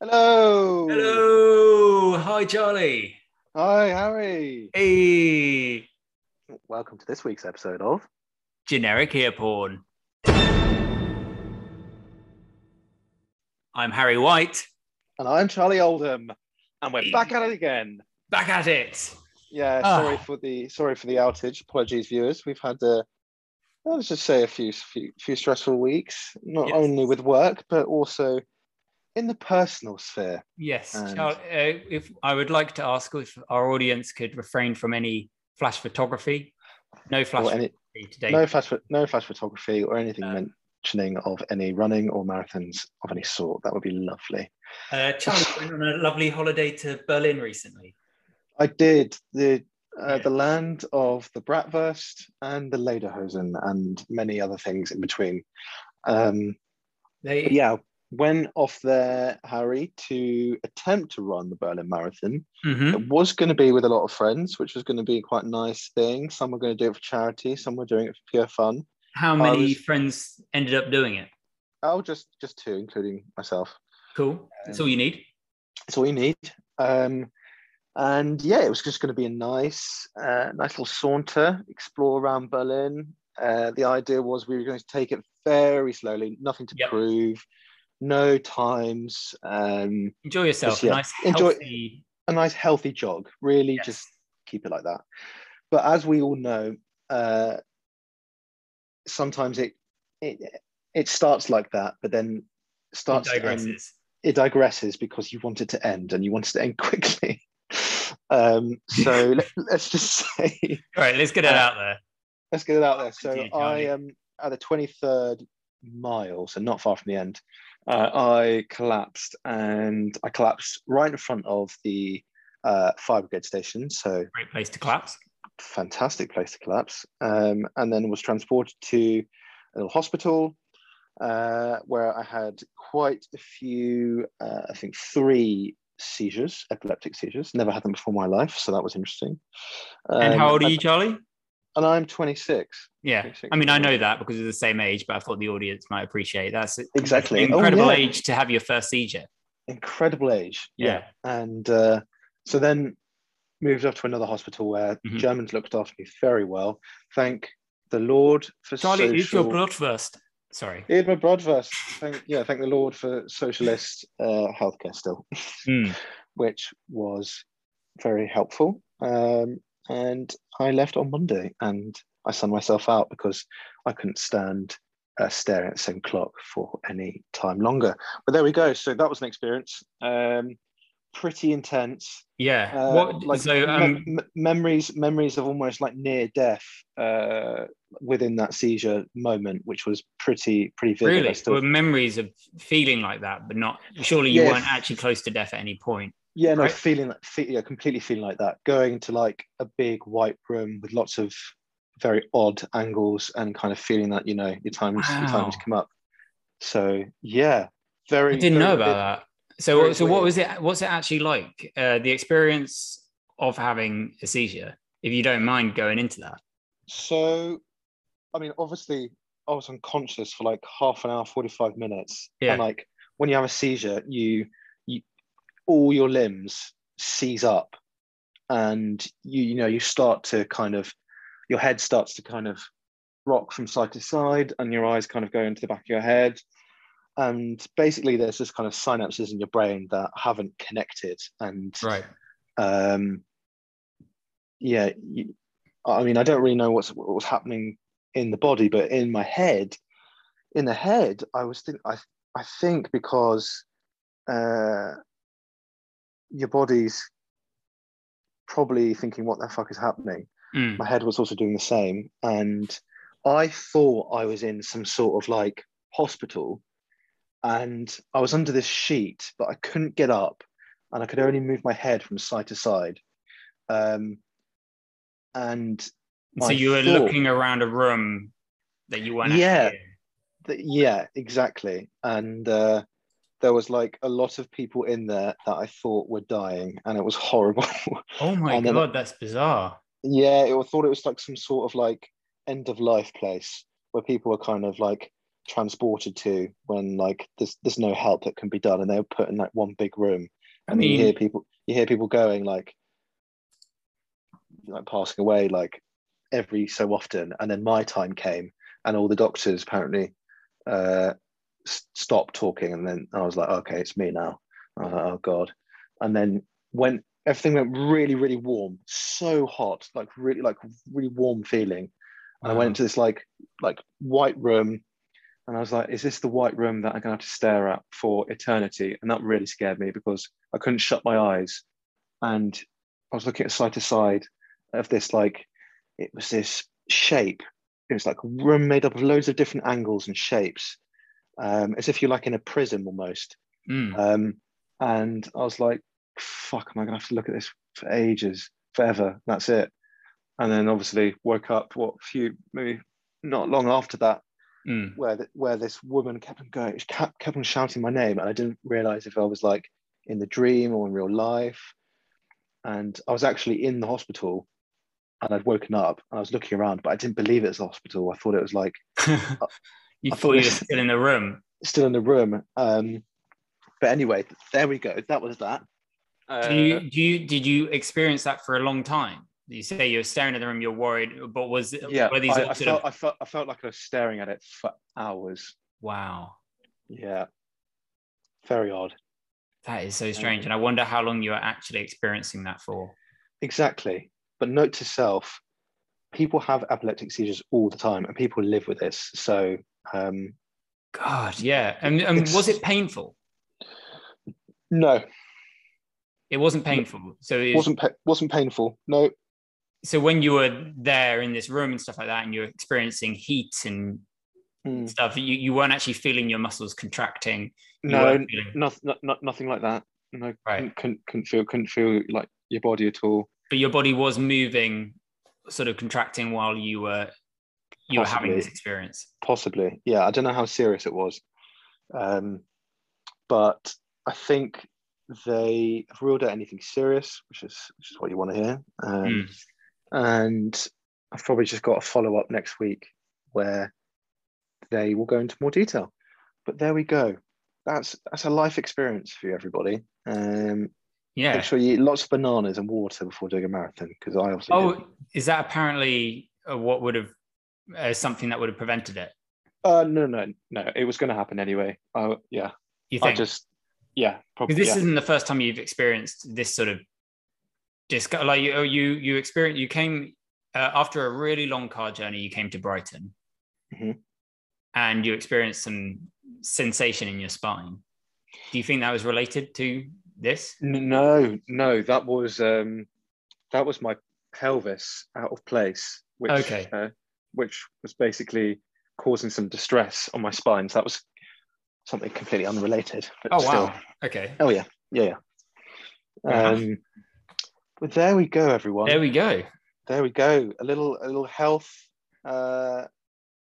Hello. Hello. Hi, Charlie. Hi, Harry. Hey. Welcome to this week's episode of Generic ear porn. I'm Harry White. And I'm Charlie Oldham. And we're back at it again. Back at it. Yeah, Ah. sorry for the sorry for the outage. Apologies, viewers. We've had uh, let's just say a few few, few stressful weeks, not Yes. only with work, but also in the personal sphere. Yes. And- uh, if I would like to ask if our audience could refrain from any flash photography. No flash any, photography today. no flash no flash photography or anything No. mentioning of any running or marathons of any sort. That would be lovely. Uh, Charlie went on a lovely holiday to Berlin recently. I did the uh, Yeah. the land of the bratwurst and the lederhosen and many other things in between. Um, They, yeah, went off there, Harry, to attempt to run the Berlin Marathon. Mhm. It was going to be with a lot of friends, which was going to be quite a nice thing. Some were going to do it for charity, some were doing it for pure fun. How many was- friends ended up doing it? Oh, just just two, including myself. Cool. That's all you need. That's all you need. Um, and yeah, it was just going to be a nice, uh, nice little saunter, explore around Berlin. Uh, the idea was we were going to take it very slowly, nothing to Yep. prove, no times, um, Enjoy yourself. Just, yeah, A nice, enjoy- healthy. a nice healthy jog. Really, Yes. just keep it like that. But as we all know, uh, sometimes it it it starts like that, but then It starts to end digresses. it digresses because you want it to end and you want it to end quickly. Um, so let, let's just say, All right, let's get it Uh, out there. let's get it out there. So Continue, I Charlie. am at the 23rd mile, so not far from the end. Uh, I collapsed and I collapsed right in front of the uh, fire brigade station. So Great place to collapse. fantastic place to collapse. Um, and then was transported to a little hospital uh, where I had quite a few, uh, I think three seizures, epileptic seizures. Never had them before in my life, so that was interesting. and Um, how old are you, Charlie? And I'm 26. Yeah. 26 I mean, I know that because of the same age, but I thought the audience might appreciate that's Exactly. Oh, incredible yeah. age to have your first seizure. Incredible age. Yeah. And uh, so then moved off to another hospital where Mhm. Germans looked after me very well. Thank the Lord for Charlie, social... eat your first. Sorry. Eat my broadverse. Thank yeah, thank the Lord for socialist uh, healthcare still, Mm. which was very helpful. Um, and I left on Monday, and I sunned myself out because I couldn't stand uh, staring at the same clock for any time longer. But there we go. So that was an experience. Um, pretty intense. Yeah. Uh, what? like so, me- um, m- memories, memories of almost like near death uh, within that seizure moment, which was pretty, pretty vivid. Really, still were memories of feeling like that, but not. Surely you Yeah. weren't actually close to death at any point. Yeah, no, Right. feeling like, fe- yeah, completely feeling like that. Going to like a big white room with lots of very odd angles and kind of feeling that you know your time's your time's Wow. come up. So yeah, very. I didn't very know about that. So, so what was it? What's it actually like? Uh, the experience of having a seizure, if you don't mind going into that. So, I mean, obviously, I was unconscious for like half an hour, forty-five minutes, Yeah. and like when you have a seizure, you all your limbs seize up, and you you know you start to kind of your head starts to kind of rock from side to side, and your eyes kind of go into the back of your head, and basically there's this kind of synapses in your brain that haven't connected, and Right. um, yeah, you, I mean, I don't really know what's what was happening in the body, but in my head, in the head, I was think I I think because uh, your body's probably thinking, "What the fuck is happening?" Mm. My head was also doing the same, and I thought I was in some sort of like hospital, and I was under this sheet, but I couldn't get up, and I could only move my head from side to side. Um, and So you were thought- looking around a room that you weren't. Yeah. Th- yeah, exactly. And uh, there was like a lot of people in there that I thought were dying, and it was horrible. Oh my then- god, that's bizarre. yeah, it, I thought it was like some sort of like end of life place where people were kind of like transported to when like there's there's no help that can be done, and they were put in like one big room, I and then you hear people you hear people going like like passing away like every so often, and then my time came, and all the doctors apparently uh, stopped talking, and then I was like, okay, it's me now. I was like, oh god, and then when everything went really really warm, so hot, like really like really warm feeling, and I went into this like like white room, and I was like, is this the white room that I'm gonna have to stare at for eternity? And that really scared me because I couldn't shut my eyes, and I was looking at side to side of this like it was this shape. It was like a room made up of loads of different angles and shapes, um, as if you're like in a prism almost. Mm. Um, and I was like, fuck, am I gonna have to look at this for ages, forever? That's it. And then obviously woke up, what, few, maybe not long after that, Mm. where the, where this woman kept on going, kept, kept on shouting my name, and I didn't realize if I was like in the dream or in real life. And I was actually in the hospital, and I'd woken up, and I was looking around, but I didn't believe it was a hospital. I thought it was like you I thought thought you were still in the room. still in the room. Um, but anyway, there we go. That was that. Uh, Do you, do you did you experience that for a long time? You say you're staring at the room, you're worried, but was it yeah, were these I, I felt, of I felt, I felt like I was staring at it for hours. wow? Yeah, very odd. That is so strange, and I wonder how long you are actually experiencing that for. Exactly. But note to self: people have epileptic seizures all the time, and people live with this. So, um, God, yeah. And, and was it painful? no, It wasn't painful. So it was, wasn't pa- wasn't painful. No, so when you were there in this room and stuff like that, and you're experiencing heat and Mm. stuff, you, you weren't actually feeling your muscles contracting. You no, feeling, not, not, not, nothing like that. No, Right. couldn't, couldn't, couldn't feel, couldn't feel like your body at all. but your body was moving, sort of contracting while you were you were having this experience. Possibly, yeah. I don't know how serious it was, um, but I think they have ruled out anything serious, which is which is what you want to hear. Um, Mm. And I've probably just got a follow up next week where they will go into more detail. But there we go. That's that's a life experience for you, everybody. Um, Yeah. Make sure you eat lots of bananas and water before doing a marathon because I obviously. Oh, is that apparently uh, what would have uh, something that would have prevented it? Uh, no, no, no. It was going to happen anyway. Oh, yeah. You I think? just, yeah, probably. this yeah. isn't the first time you've experienced this sort of disc like you you you experienced you came uh, after a really long car journey you came to brighton Mhm. and you experienced some sensation in your spine do you think that was related to this No, no, that was um, that was my pelvis out of place, which Okay. uh, which was basically causing some distress on my spine. So that was something completely unrelated. But oh still. wow okay Oh yeah, yeah, yeah. Fair. Um, but there we go, everyone. there we go there we go. A little a little health uh,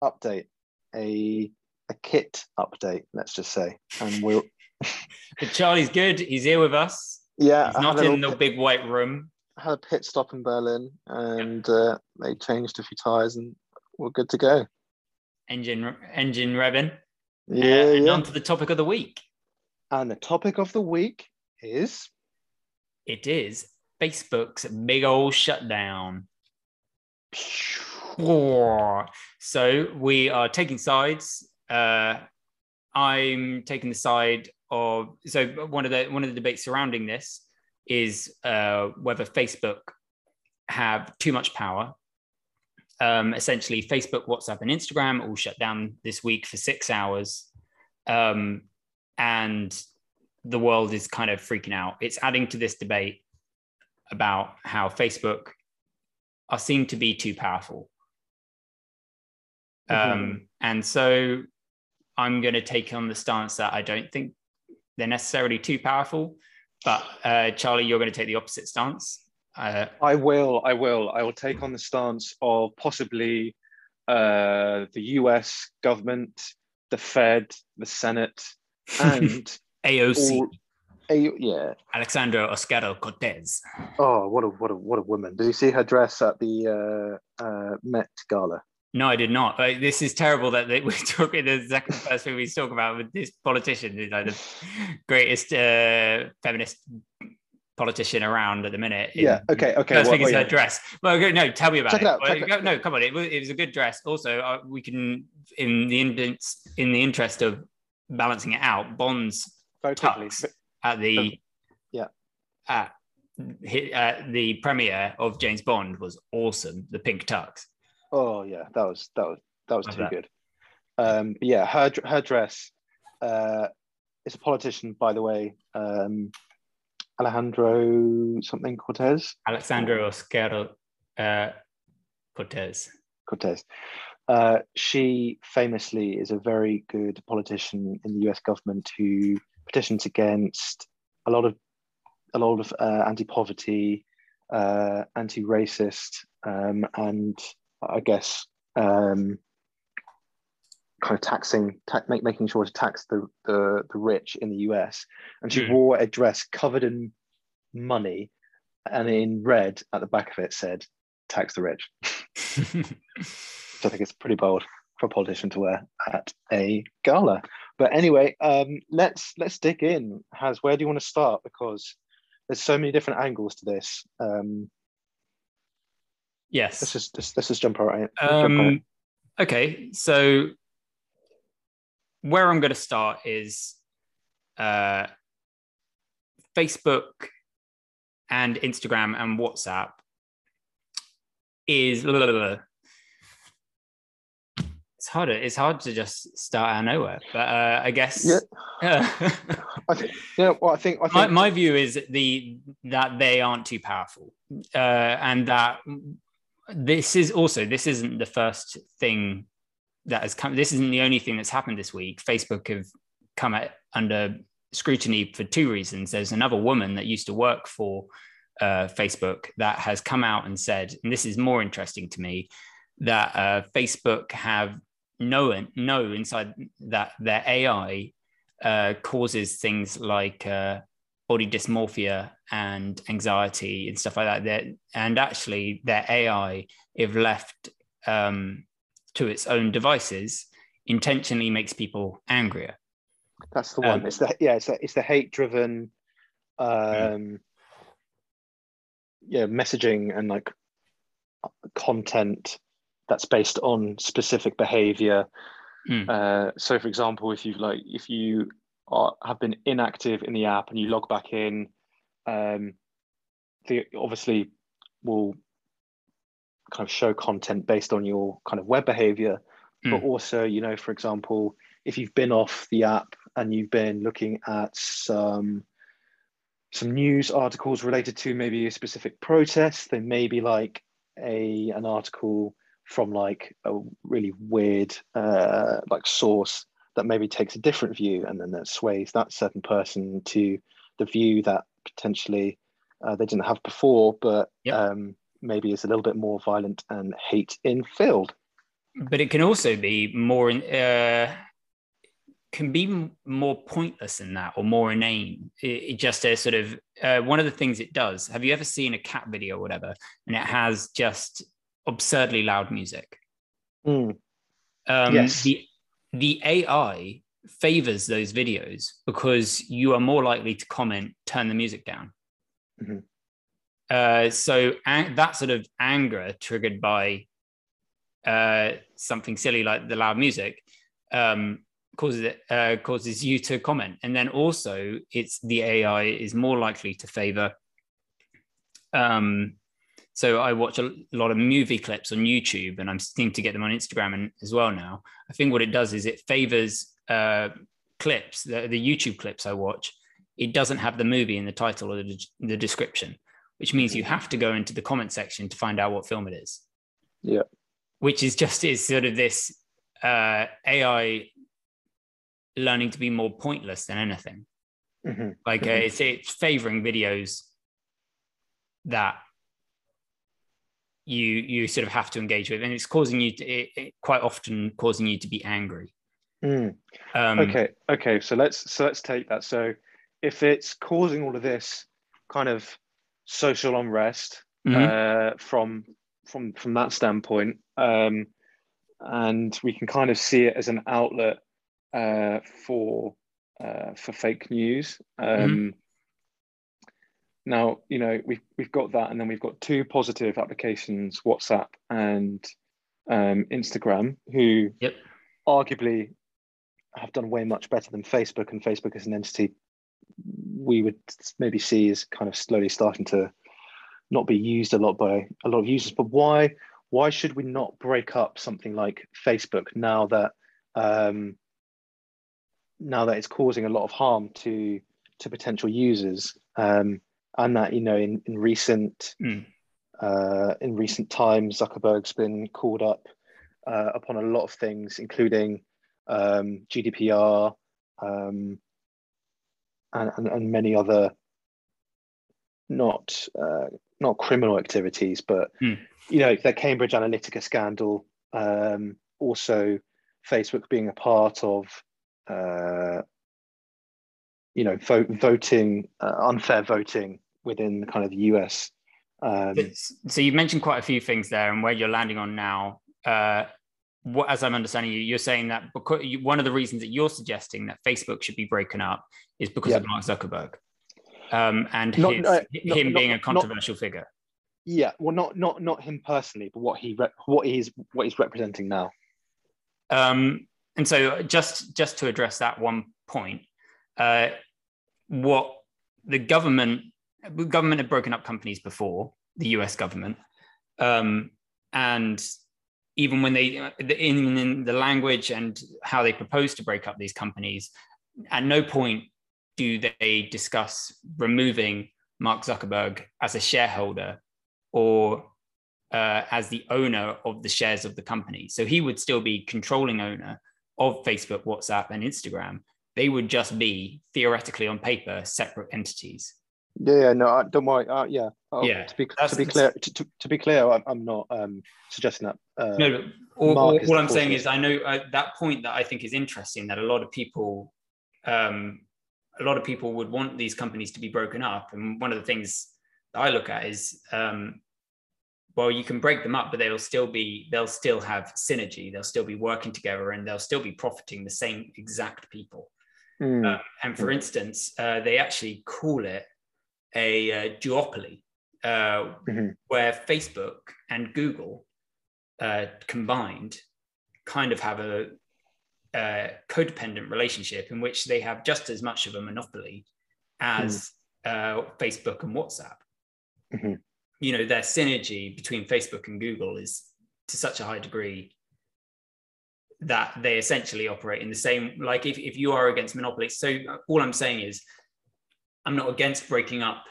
update, a a kit update. Let's just say, and we'll charlie's good he's here with us yeah. he's I not in the little big white room pit, had a pit stop in Berlin, and uh, they changed a few tires, and we're good to go. engine engine revving Yeah, Uh, and yeah. on to the topic of the week And the topic of the week is it is facebook's big old shutdown So we are taking sides. Uh, I'm taking the side of so one of the one of the debates surrounding this is uh, whether Facebook have too much power. Um, essentially, Facebook, WhatsApp, and Instagram all shut down this week for six hours, um, and the world is kind of freaking out. It's adding to this debate about how Facebook are seen to be too powerful. Um, and so I'm going to take on the stance that I don't think they're necessarily too powerful. But uh, Charlie, you're going to take the opposite stance. Uh, I will, I will, I will take on the stance of possibly uh, the U.S. government, the Fed, the Senate, and AOC, all, a, yeah. Alexandra Ocasio-Cortez. Oh, what a what a what a woman! Did you see her dress at the uh, uh, Met Gala? No, I did not. Like, this is terrible that they, we're talking the second thing we talk about with this politician like the greatest uh, feminist politician around at the minute. Yeah. Okay. Okay. First thing is well, her dress. Well, no, tell me about Check it. out, Well, check it go- no, come on. It was, it was a good dress. Also, uh, we can, in the in, in the interest of balancing it out, Bond's Very quickly. at the Yeah. at, at the premiere of James Bond was awesome. The pink tux. Oh yeah, that was that was that was Love too that. good. Um, yeah, her her dress. Uh, is a politician, by the way. Um, Alejandro something Cortez. Alexandra Oscar uh, Cortez. Cortez. Uh, she famously is a very good politician in the US government who petitions against a lot of a lot of uh, anti-poverty, uh, anti-racist, um, and I guess um, kind of taxing, ta- make, making sure to tax the, the the rich in the US. And she Hmm. wore a dress covered in money, and in red at the back of it said "tax the rich." which I think it's pretty bold for a politician to wear at a gala. But anyway, um, let's let's dig in. Has where do you want to start? Because there's so many different angles to this. Um, let's yes. just let's, let's just jump right in. jump right. Um, okay, so where I'm going to start is uh, Facebook and Instagram and WhatsApp is it's harder. It's hard to just start out of nowhere, but uh, I guess Yeah. I think yeah. Well, I think I think my, my view is the that they aren't too powerful uh, and that this is also this isn't the first thing that has come this isn't the only thing that's happened this week facebook have come at, under scrutiny for two reasons there's another woman that used to work for uh, facebook that has come out and said and this is more interesting to me that uh, facebook have known know inside that their ai uh, causes things like uh, body dysmorphia and anxiety and stuff like that. That and actually, their AI, if left um, to its own devices, intentionally makes people angrier. that's the one. um, it's the yeah. It's the, it's the hate driven. Um, yeah, messaging and like content that's based on specific behavior Mm. Uh, so, for example, if you like, if you are, have been inactive in the app and you log back in, um, the obviously will kind of show content based on your kind of web behavior, but also, you know, for example, if you've been off the app and you've been looking at some some news articles related to maybe a specific protest, there may be like a an article from like a really weird uh, like source that maybe takes a different view and then that sways that certain person to the view that potentially uh, they didn't have before but Yep. um, maybe is a little bit more violent and hate in filled but it can also be more uh, can be more pointless than that or more inane. It, it just a sort of uh, one of the things it does have you ever seen a cat video or whatever and it has just absurdly loud music? Mm, um, Yes. the, the ai favors those videos because you are more likely to comment turn the music down. Mhm. Uh, so an- that sort of anger triggered by uh, something silly like the loud music um, causes it uh, causes you to comment, and then also it's the AI is more likely to favor. Um, so I watch a lot of movie clips on YouTube, and I'm starting to get them on Instagram and as well now. I think what it does is it favors uh, clips, the, the YouTube clips I watch. It doesn't have the movie in the title or the, the description, which means you have to go into the comment section to find out what film it is yeah which is just is sort of this uh, AI learning to be more pointless than anything. Mhm. Like uh, Mhm. it's it's favoring videos that you you sort of have to engage with, and it's causing you to, it, it quite often causing you to be angry. Mm. Um, okay okay so let's so let's take that so if it's causing all of this kind of social unrest mhm. uh, from from from that standpoint um and we can kind of see it as an outlet uh, for uh, for fake news. Um, mm-hmm. Now, you know, we've we've got that, and then we've got two positive applications: WhatsApp and um, Instagram, who yep. arguably have done way much better than Facebook. And Facebook as an entity, we would maybe see is kind of slowly starting to not be used a lot by a lot of users. But why why should we not break up something like Facebook now that um, now that it's causing a lot of harm to to potential users? Um, and that you know in in recent mm. uh, in recent times Zuckerberg's been called up uh, upon a lot of things, including um, GDPR um, and, and, and many other not uh, not criminal activities, but mm. you know the Cambridge Analytica scandal, um, also Facebook being a part of uh, you know vote, voting uh, unfair voting within the kind of the US. Um, so you've mentioned quite a few things there, and where you're landing on now. What, as I'm understanding you, you're saying that because you, one of the reasons that you're suggesting that Facebook should be broken up is because of Mark Zuckerberg um, and not, his, uh, him not, being a controversial not, figure. Yeah, well, not not not him personally, but what he re- what he's what he's representing now. Um, and so, just just to address that one point, uh, what the government the government had broken up companies before the U.S. government, um, and even when they in, in the language and how they propose to break up these companies, at no point do they discuss removing Mark Zuckerberg as a shareholder or uh, as the owner of the shares of the company. So he would still be controlling owner of Facebook, WhatsApp, and Instagram. They would just be theoretically on paper separate entities. Yeah, no, don't worry. Uh, yeah, oh, yeah. To be to be clear, to, to, to, be clear, I'm, I'm not um, suggesting that. Uh, no, all, all, all I'm saying is I know uh, that point that I think is interesting that a lot of people, um, a lot of people would want these companies to be broken up, and one of the things that I look at is, um, well, you can break them up, but they'll still be, they'll still have synergy, they'll still be working together, and they'll still be profiting the same exact people. Mm. and for instance, uh, they actually call it a uh, duopoly uh, mm-hmm. where Facebook and Google uh, combined kind of have a, a, codependent relationship in which they have just as much of a monopoly as mm. Facebook and WhatsApp. Mm-hmm. You know, their synergy between Facebook and Google is to such a high degree that they essentially operate in the same like if, if you are against monopolies so all i'm saying is I'm not against breaking up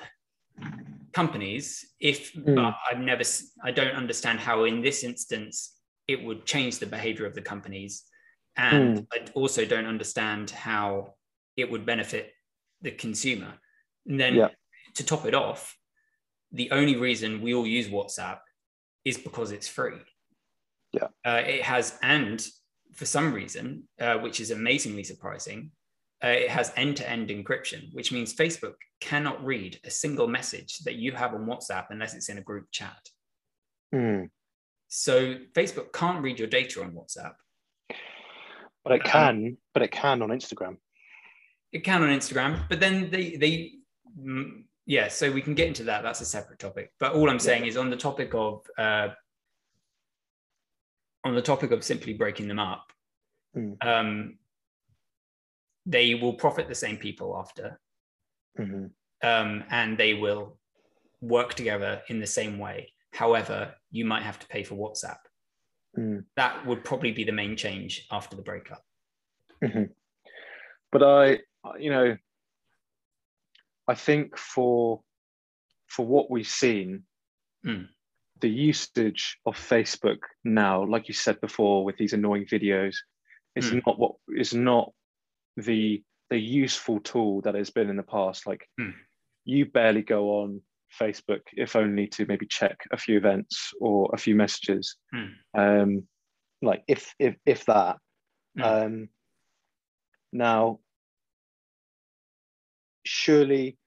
companies if mm. but I've never I don't understand how in this instance it would change the behavior of the companies and mm. I also don't understand how it would benefit the consumer and then yeah. to top it off the only reason we all use WhatsApp is because it's free yeah uh, it has and for some reason uh, which is amazingly surprising uh, it has end-to-end encryption, which means Facebook cannot read a single message that you have on WhatsApp unless it's in a group chat. Mm. So Facebook can't read your data on WhatsApp. But it um, can, um, but it can on Instagram. It can on Instagram, but then they they mm, yeah, so we can get into that. That's a separate topic. But all I'm saying yeah. is on the topic of uh, on the topic of simply breaking them up. Mm. Um, they will profit the same people after, mm-hmm. um, and they will work together in the same way. However, you might have to pay for WhatsApp. Mm. That would probably be the main change after the breakup. Mm-hmm. But I, you know, I think for for what we've seen, mm. the usage of Facebook now, like you said before, with these annoying videos, is mm. not what is not the the useful tool that has been in the past. Like hmm. you barely go on Facebook, if only to maybe check a few events or a few messages. Hmm. Um, like if if if that. Hmm. Um, now, surely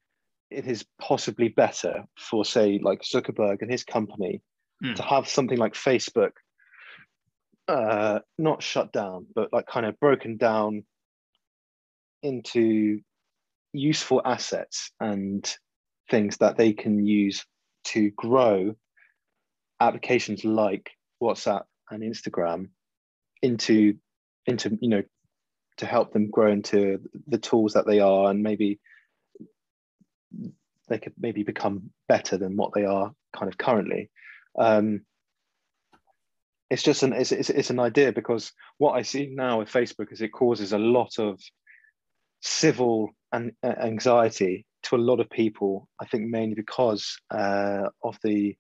it is possibly better for say like Zuckerberg and his company hmm. to have something like Facebook uh, not shut down, but like kind of broken down into useful assets and things that they can use to grow applications like WhatsApp and Instagram into into you know to help them grow into the tools that they are and maybe they could maybe become better than what they are kind of currently. Um, it's just an it's, it's, it's an idea because what i see now with facebook is it causes a lot of civil and uh, anxiety to a lot of people i think mainly because uh, of the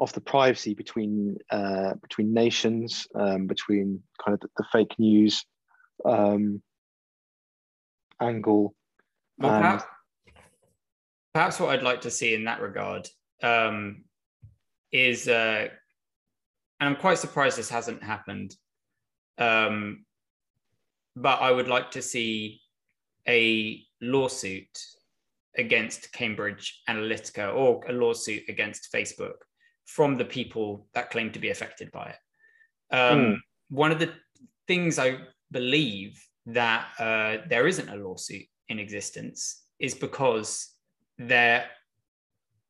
of the privacy between uh, between nations, um, between kind of the, the fake news um, angle. Well, perhaps, perhaps, what I'd like to see in that regard um, is, uh, and I'm quite surprised this hasn't happened, um, but I would like to see a lawsuit against Cambridge Analytica or a lawsuit against Facebook from the people that claim to be affected by it. Um, mm. One of the things I believe that uh, there isn't a lawsuit in existence is because there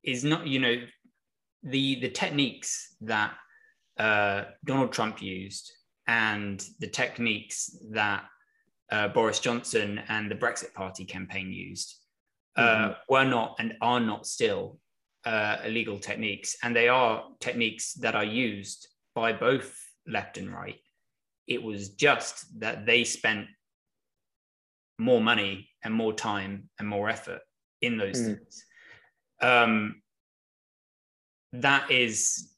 is not, you know, the the techniques that uh, Donald Trump used and the techniques that uh, Boris Johnson and the Brexit Party campaign used uh, mm-hmm. were not and are not still uh, illegal techniques, and they are techniques that are used by both left and right. It was just that they spent more money and more time and more effort in those mm. things. Um, that is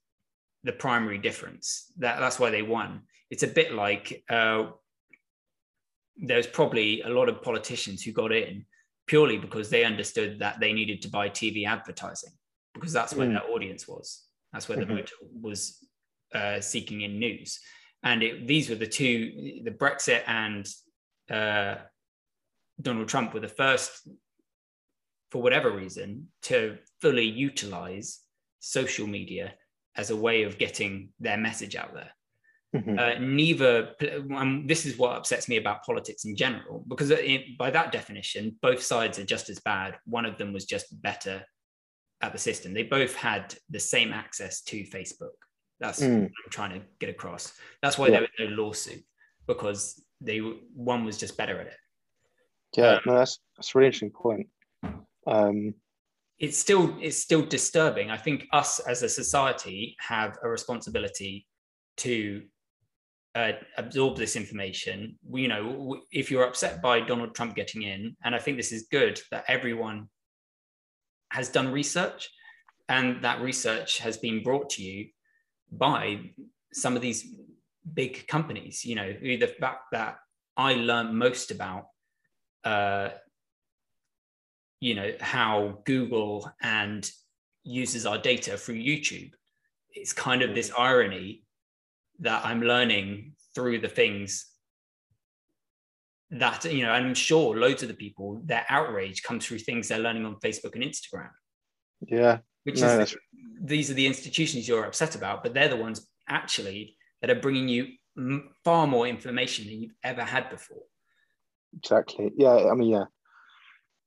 the primary difference. That, that's why they won. It's a bit like uh, there's probably a lot of politicians who got in purely because they understood that they needed to buy TV advertising because that's where mm. their audience was. That's where mm-hmm. the voter was uh, seeking in news. And it, these were the two, the Brexit and uh, Donald Trump were the first, for whatever reason, to fully utilize social media as a way of getting their message out there. Mm-hmm. Uh, neither, um, this is what upsets me about politics in general, because it, by that definition, both sides are just as bad. One of them was just better at the system. They both had the same access to Facebook. That's mm. what I'm trying to get across. That's why yeah. there was no lawsuit because they one was just better at it. Yeah, um, no, that's that's a really interesting point. Um, it's still it's still disturbing. I think us as a society have a responsibility to uh, absorb this information. You know, if you're upset by Donald Trump getting in, and I think this is good that everyone has done research, and that research has been brought to you by some of these big companies. You know, the fact that I learned most about, uh, you know, how Google and uses our data through YouTube. It's kind of this irony that I'm learning through the things that you know and i'm sure loads of the people their outrage comes through things they're learning on facebook and instagram. Yeah. Which no, is these are the institutions you're upset about but they're the ones actually that are bringing you far more information than you've ever had before. Exactly. Yeah i mean yeah.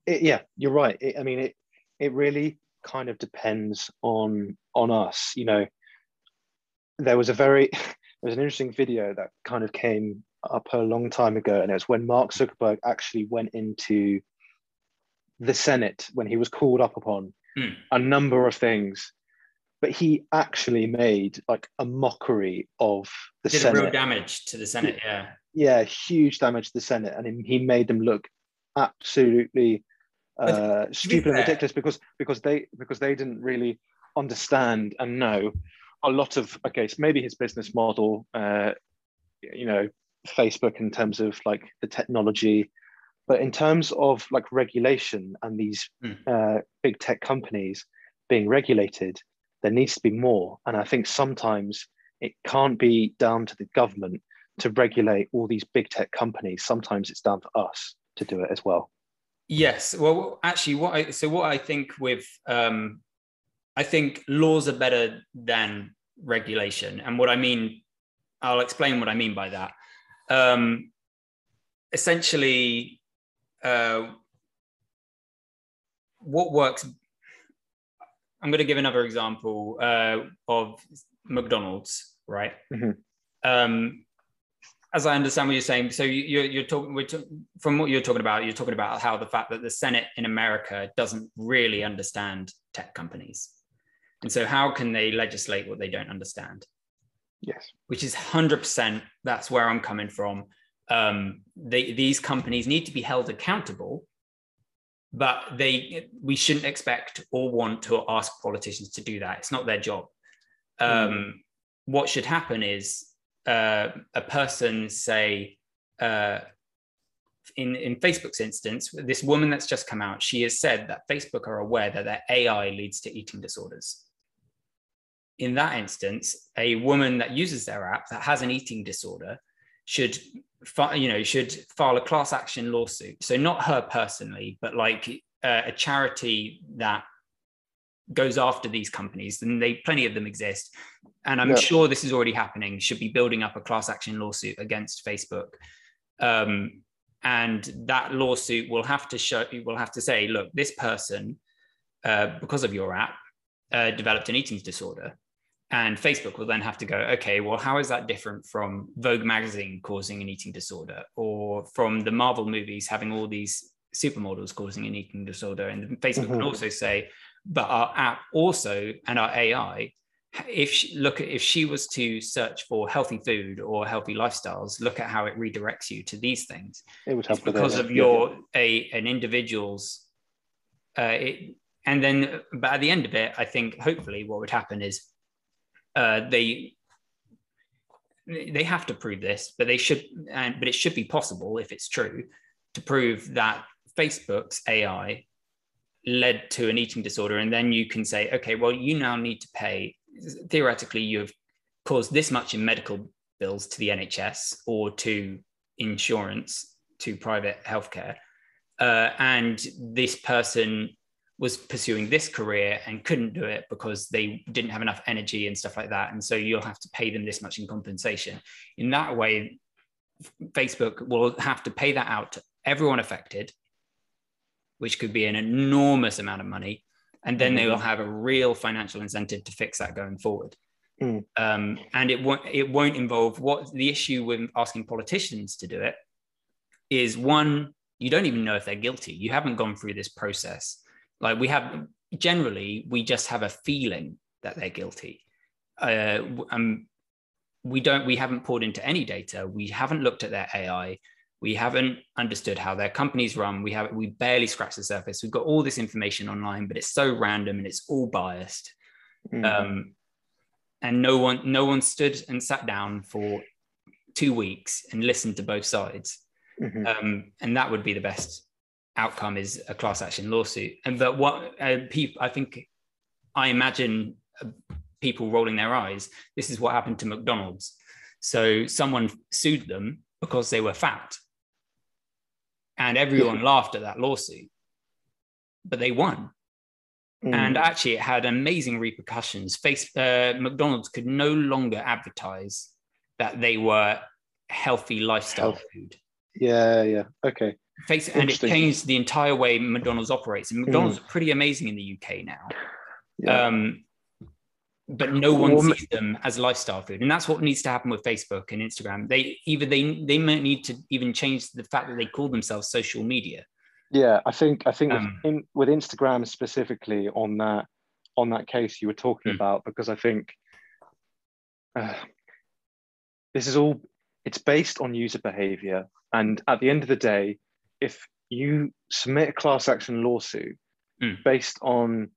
It, yeah you're right. It, i mean it it really kind of depends on on us you know there was a very there was an interesting video that kind of came up a long time ago, and it was when Mark Zuckerberg actually went into the Senate when he was called up upon mm. a number of things, but he actually made like a mockery of the Did Senate. real damage to the Senate, yeah. Yeah, huge damage to the Senate, and he made them look absolutely uh, stupid and ridiculous because because they because they didn't really understand and know a lot of okay, so maybe his business model, uh, you know, Facebook in terms of like the technology, but in terms of like regulation and these mm. uh, big tech companies being regulated, there needs to be more. And I think sometimes it can't be down to the government to regulate all these big tech companies. Sometimes it's down to us to do it as well. Yes. Well, actually, what I so what I think with um, I think laws are better than regulation, and what I mean I'll explain what I mean by that. Um, essentially, uh, what works. I'm going to give another example uh, of McDonald's, right? Mhm. Um, as I understand what you're saying, so you- you're, you're talking from what you're talking about. You're talking about how the fact that the Senate in America doesn't really understand tech companies, and so how can they legislate what they don't understand? Yes. which is 100% that's where i'm coming from. Um, they, these companies need to be held accountable but they we shouldn't expect or want to ask politicians to do that. It's not their job. Um, what should happen is uh, a person say uh, in, in facebook's instance this woman that's just come out she has said that facebook are aware that their ai leads to eating disorders in that instance, a woman that uses their app that has an eating disorder should, you know, should file a class action lawsuit. So not her personally, but like uh, a charity that goes after these companies, and they plenty of them exist. And I'm Yeah. sure this is already happening. Should be building up a class action lawsuit against Facebook. Um, and that lawsuit will have to show, will have to say, look, this person, uh, because of your app, uh, developed an eating disorder. And Facebook will then have to go, okay, well, how is that different from Vogue magazine causing an eating disorder or from the Marvel movies having all these supermodels causing an eating disorder? And Facebook can Mhm. also say, but our app also and our AI, if she, look at if she was to search for healthy food or healthy lifestyles, look at how it redirects you to these things It would help because of yeah. your a an individual's uh, it, and then but at the end of it i think hopefully what would happen is uh, they they have to prove this but they should and but it should be possible if it's true to prove that facebook's ai led to an eating disorder. And then you can say okay well you now need to pay theoretically you have caused this much in medical bills to the nhs or to insurance to private healthcare. Uh, and this person was pursuing this career and couldn't do it because they didn't have enough energy and stuff like that. And so you'll have to pay them this much in compensation. In that way facebook will have to pay that out to everyone affected which could be an enormous amount of money. And then they will have a real financial incentive to fix that going forward. Mm. um, and it won't it won't involve what the issue with asking politicians to do it is one you don't even know if they're guilty. You haven't gone through this process like we have generally we just have a feeling that they're guilty. Uh, um, we don't we haven't poured into any data. We haven't looked at their ai we haven't understood how their companies run. We have we barely scratched the surface. We've got all this information online but it's so random and it's all biased. Mm. um, and no one no one stood and sat down for two weeks and listened to both sides. Mhm. um, and that would be the best outcome is a class action lawsuit and but what uh, people i think i imagine uh, people rolling their eyes this is what happened to mcdonald's so someone sued them because they were fat and everyone laughed at that lawsuit but they won Mm. and actually it had amazing repercussions face uh, mcdonald's could no longer advertise that they were healthy lifestyle Health. food yeah, yeah. Okay. Face and it changed the entire way mcdonald's operates. And mcdonald's are pretty amazing in the uk now. Yeah. um, but no one Well, sees them as lifestyle food. And that's what needs to happen with facebook and instagram. They either they they might need to even change the fact that they call themselves social media. Yeah, I think I think with, Um, in, with Instagram specifically on that on that case you were talking Mm. about because I think uh, this is all it's based on user behavior. And at the end of the day if you submit a class action lawsuit Mm. based on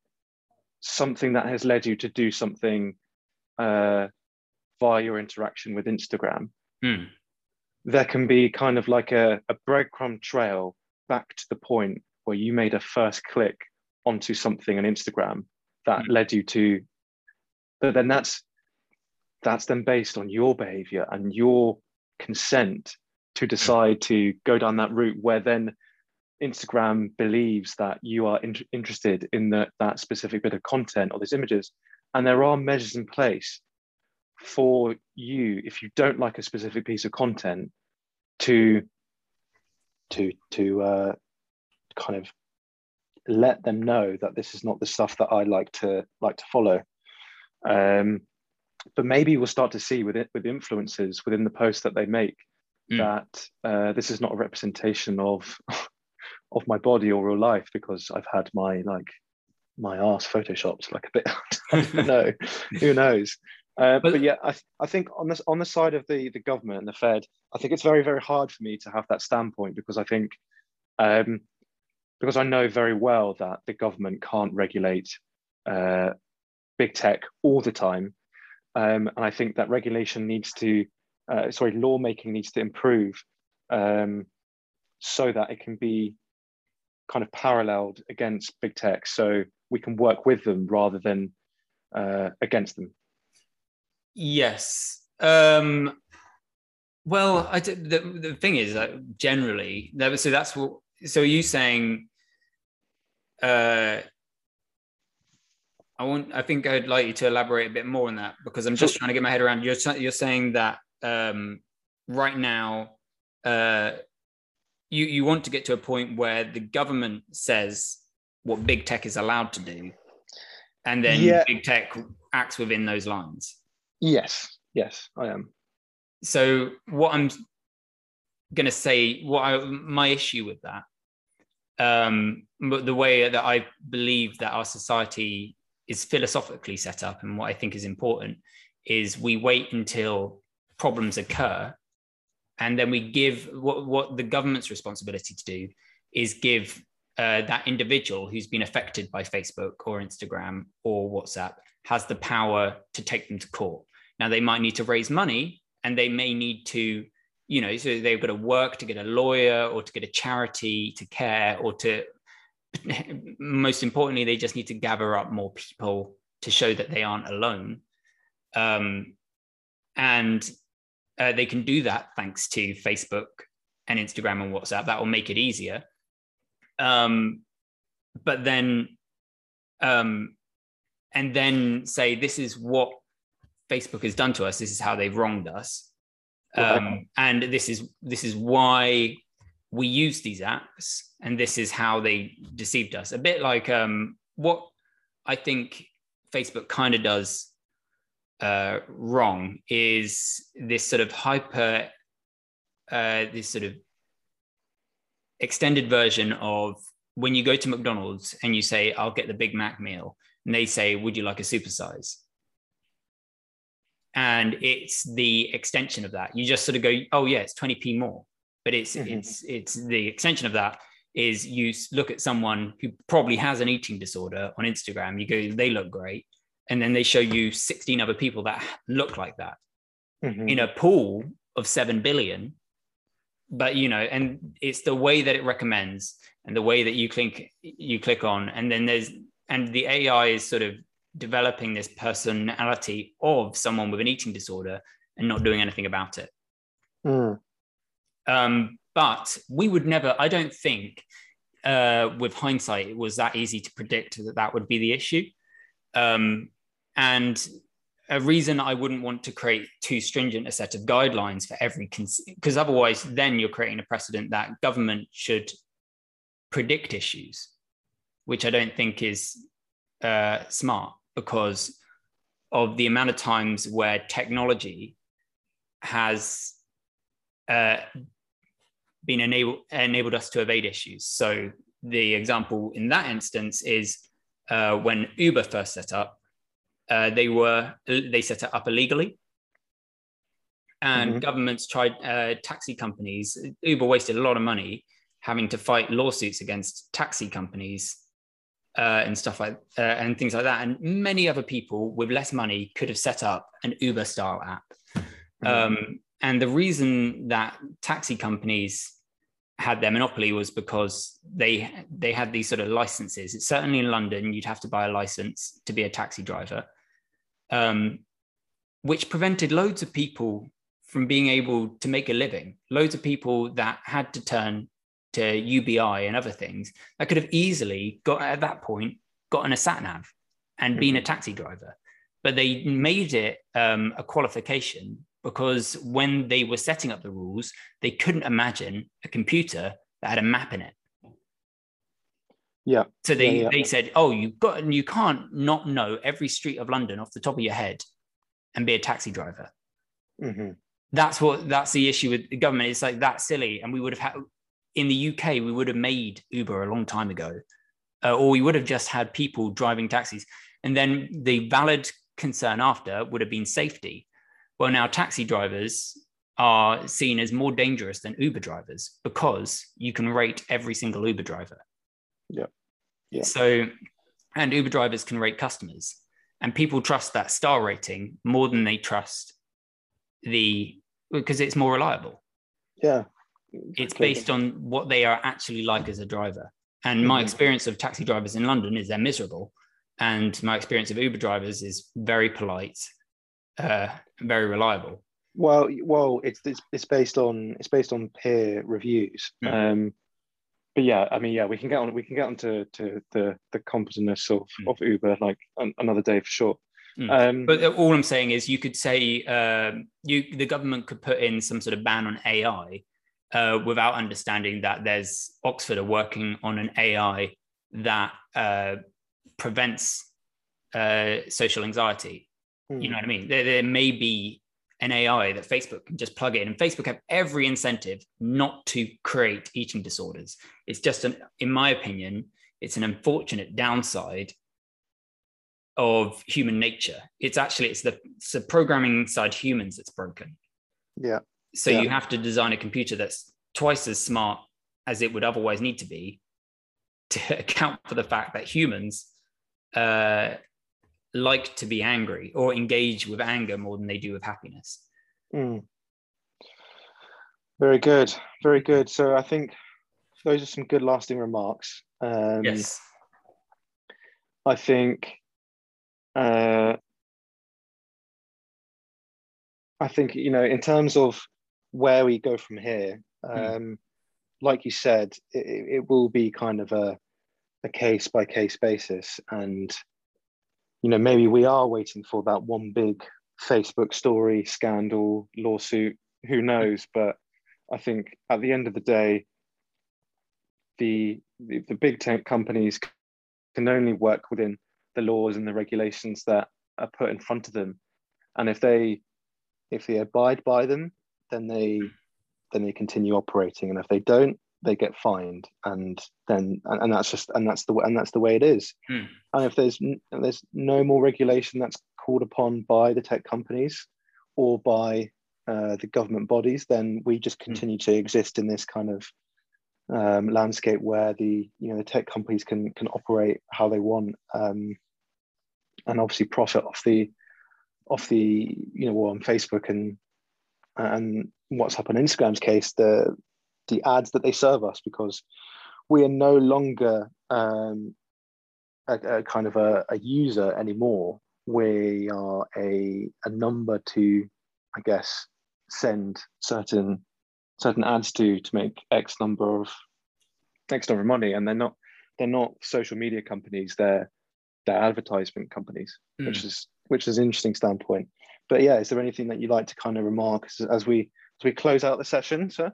something that has led you to do something uh, via your interaction with Instagram Hmm. there can be kind of like a, a breadcrumb trail back to the point where you made a first click onto something on Instagram that Mm. led you to, but then that's that's then based on your behavior and your consent to decide to go down that route where then Instagram believes that you are in- interested in the, that specific bit of content or these images. And there are measures in place for you if you don't like a specific piece of content to to to uh, kind of let them know that this is not the stuff that I like to like to follow. Um, but maybe we'll start to see with it with influencers within the posts that they make mm. that uh, this is not a representation of of my body or real life because I've had my like my ass photoshopped like a bit. I don't know. Who knows? Uh, but, but, yeah, I, I think on this on the side of the the government and the Fed, I think it's very very hard for me to have that standpoint because I think um, because I know very well that the government can't regulate uh, big tech all the time, um, and I think that regulation needs to uh, sorry lawmaking needs to improve um, so that it can be kind of paralleled against big tech, so we can work with them rather than uh, against them. Yes. Um, well, I, the, the thing is that generally, so that's what, so are you saying, uh, I want, I think I'd like you to elaborate a bit more on that because I'm just trying to get my head around, you're, you're saying that um, right now, uh, you, you want to get to a point where the government says what big tech is allowed to do, and then yeah. big tech acts within those lines. Yes, yes, I am. So what I'm going to say, what I, my issue with that, um, but the way that I believe that our society is philosophically set up, and what I think is important, is we wait until problems occur, and then we give what what the government's responsibility to do is give uh, that individual who's been affected by Facebook or Instagram or WhatsApp has the power to take them to court. Now, they might need to raise money and they may need to, you know, so they've got to work to get a lawyer or to get a charity to care or to, most importantly, they just need to gather up more people to show that they aren't alone. Um, and uh, they can do that thanks to Facebook and Instagram and WhatsApp. That will make it easier. Um, but then, um, and then say, this is what Facebook has done to us. This is how they've wronged us, um, and this is this is why we use these apps, and this is how they deceived us. A bit like um, what I think Facebook kind of does uh, wrong is this sort of hyper, uh, this sort of extended version of when you go to McDonald's and you say, "I'll get the Big Mac meal," and they say, "Would you like a supersize?" and it's the extension of that you just sort of go oh yeah it's 20p more but it's mm-hmm. it's it's the extension of that is you look at someone who probably has an eating disorder on instagram you go they look great and then they show you 16 other people that look like that mm-hmm. in a pool of 7 billion but you know and it's the way that it recommends and the way that you click you click on and then there's and the ai is sort of developing this personality of someone with an eating disorder and not doing anything about it. Mm. Um, but we would never, I don't think, uh, with hindsight, it was that easy to predict that that would be the issue. Um, and a reason I wouldn't want to create too stringent a set of guidelines for every, because otherwise, then you're creating a precedent that government should predict issues, which I don't think is uh, smart because of the amount of times where technology has uh, been enabled enabled us to evade issues. So the example in that instance is uh, when Uber first set up, uh, they were they set it up illegally, and mm-hmm. governments tried uh, taxi companies. Uber wasted a lot of money having to fight lawsuits against taxi companies uh, and stuff like uh, and things like that. And many other people with less money could have set up an Uber style app. Mm-hmm. Um, and the reason that taxi companies had their monopoly was because they they had these sort of licenses. It's certainly in London, you'd have to buy a license to be a taxi driver, um, which prevented loads of people from being able to make a living. Loads of people that had to turn to UBI and other things, that could have easily got at that point gotten a sat nav and mm-hmm. been a taxi driver. but they made it um, a qualification because when they were setting up the rules, they couldn't imagine a computer that had a map in it. Yeah. So they, Yeah, yeah. they said, oh, you've got, you can't not know every street of London off the top of your head and be a taxi driver. Mhm. That's what, that's the issue with the government. It's like that silly. And we would have had, in the UK, we would have made Uber a long time ago, uh, or we would have just had people driving taxis. And then the valid concern after would have been safety. Well, now taxi drivers are seen as more dangerous than Uber drivers because you can rate every single Uber driver. Yeah. Yeah. So, and Uber drivers can rate customers, and people trust that star rating more than they trust the because it's more reliable. Yeah. It's based on what they are actually like as a driver. And my Mhm. experience of taxi drivers in London is they're miserable, and my experience of Uber drivers is very polite, uh, very reliable. Well, well, it's, it's it's based on it's based on peer reviews. Mm. Um, but yeah, I mean, yeah, we can get on we can get onto to the the competentness of Mm. of Uber like an, another day for sure. Mm. Um, But all I'm saying is, you could say um, you the government could put in some sort of ban on AI uh, without understanding that there's Oxford are working on an AI that uh, prevents uh, social anxiety. hmm, You know what I mean? There, there may be an AI that Facebook can just plug in, and Facebook have every incentive not to create eating disorders. It's just, an, in my opinion, it's an unfortunate downside of human nature. It's actually it's the it's the programming side humans that's broken. yeah, So Yeah. you have to design a computer that's twice as smart as it would otherwise need to be to account for the fact that humans uh, like to be angry or engage with anger more than they do with happiness. mm. very good, very good. So I think those are some good lasting remarks. Um, yes. I think uh, I think you know in terms of where we go from here, um, like you said, it, it will be kind of a a case by case basis, and you know maybe we are waiting for that one big Facebook story, scandal, lawsuit. Who knows? But I think at the end of the day, the the, the big tech companies can only work within the laws and the regulations that are put in front of them and if they if they abide by them then they then they continue operating and if they don't they get fined and then and, and that's just and that's the and that's the way it is Hmm. and if there's there's no more regulation that's called upon by the tech companies or by uh, the government bodies then we just continue to exist in this kind of um, landscape where the you know the tech companies can can operate how they want um, and obviously profit off the off the you know well, on Facebook and and WhatsApp on Instagram's case the the ads that they serve us because we are no longer um, a, a kind of a, a user anymore. We are a a number to I guess send certain certain ads to to make X number of X number of money, and they're not they're not social media companies. They're they're advertisement companies, which is which is an interesting standpoint. But yeah, is there anything that you'd like to kind of remark as, as we as we close out the session, sir?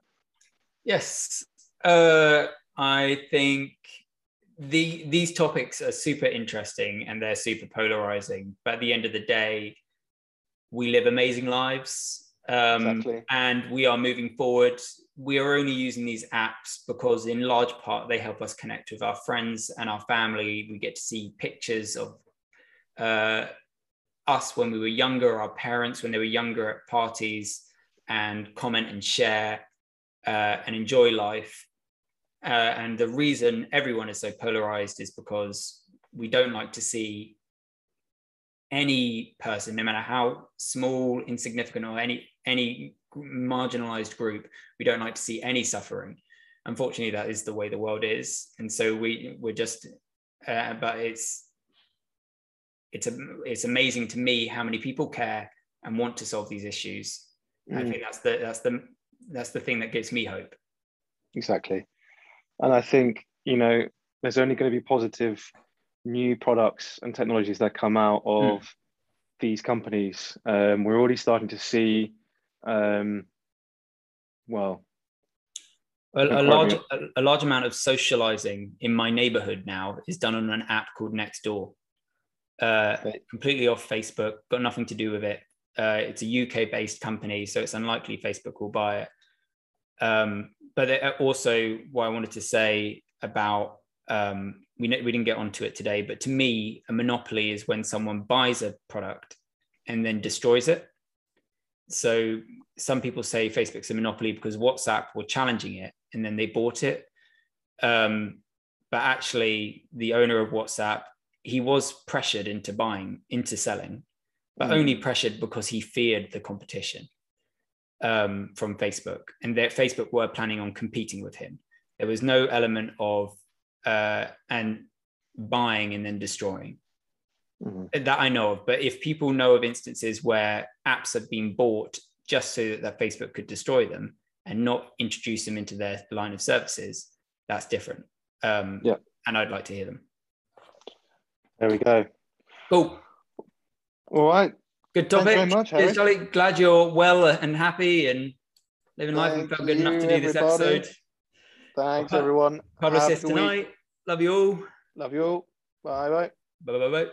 Yes. Uh, I think the these topics are super interesting and they're super polarizing. But at the end of the day, we live amazing lives. Um, Exactly. And we are moving forward. We are only using these apps because, in large part, they help us connect with our friends and our family. We get to see pictures of uh, us when we were younger, our parents when they were younger at parties, and comment and share uh, and enjoy life. Uh, and the reason everyone is so polarized is because we don't like to see any person, no matter how small, insignificant, or any any marginalized group, we don't like to see any suffering. Unfortunately, that is the way the world is, and so we we're just. Uh, but it's it's a, it's amazing to me how many people care and want to solve these issues. I Mm. think that's the that's the that's the thing that gives me hope. Exactly. And I think, you know, there's only going to be positive new products and technologies that come out of these companies. Um, we're already starting to see, um, well, a, a large a, a large amount of socializing in my neighborhood now is done on an app called Nextdoor. Uh, completely off Facebook, got nothing to do with it. Uh, it's a UK based company, so it's unlikely Facebook will buy it. Um, but it- also, what I wanted to say about um, we we didn't get onto it today, but to me, a monopoly is when someone buys a product and then destroys it. So some people say Facebook's a monopoly because WhatsApp were challenging it and then they bought it. Um, but actually, the owner of WhatsApp, he was pressured into buying, into selling, but Mm. only pressured because he feared the competition um, from Facebook. And that Facebook were planning on competing with him. There was no element of uh, and buying and then destroying mhm. that I know of. But if people know of instances where apps have been bought just so that, that Facebook could destroy them and not introduce them into their line of services, that's different. Um, Yeah. And I'd like to hear them. there we go. Cool. All right. Good topic. Thanks very much, Cheers, Harry. Charlie. Glad you're well and happy and living life and Thank felt good enough to do this everybody. episode. Thanks, everyone. Publish Have a this good week. Love you all. Love you all. Bye. Bye bye bye. bye.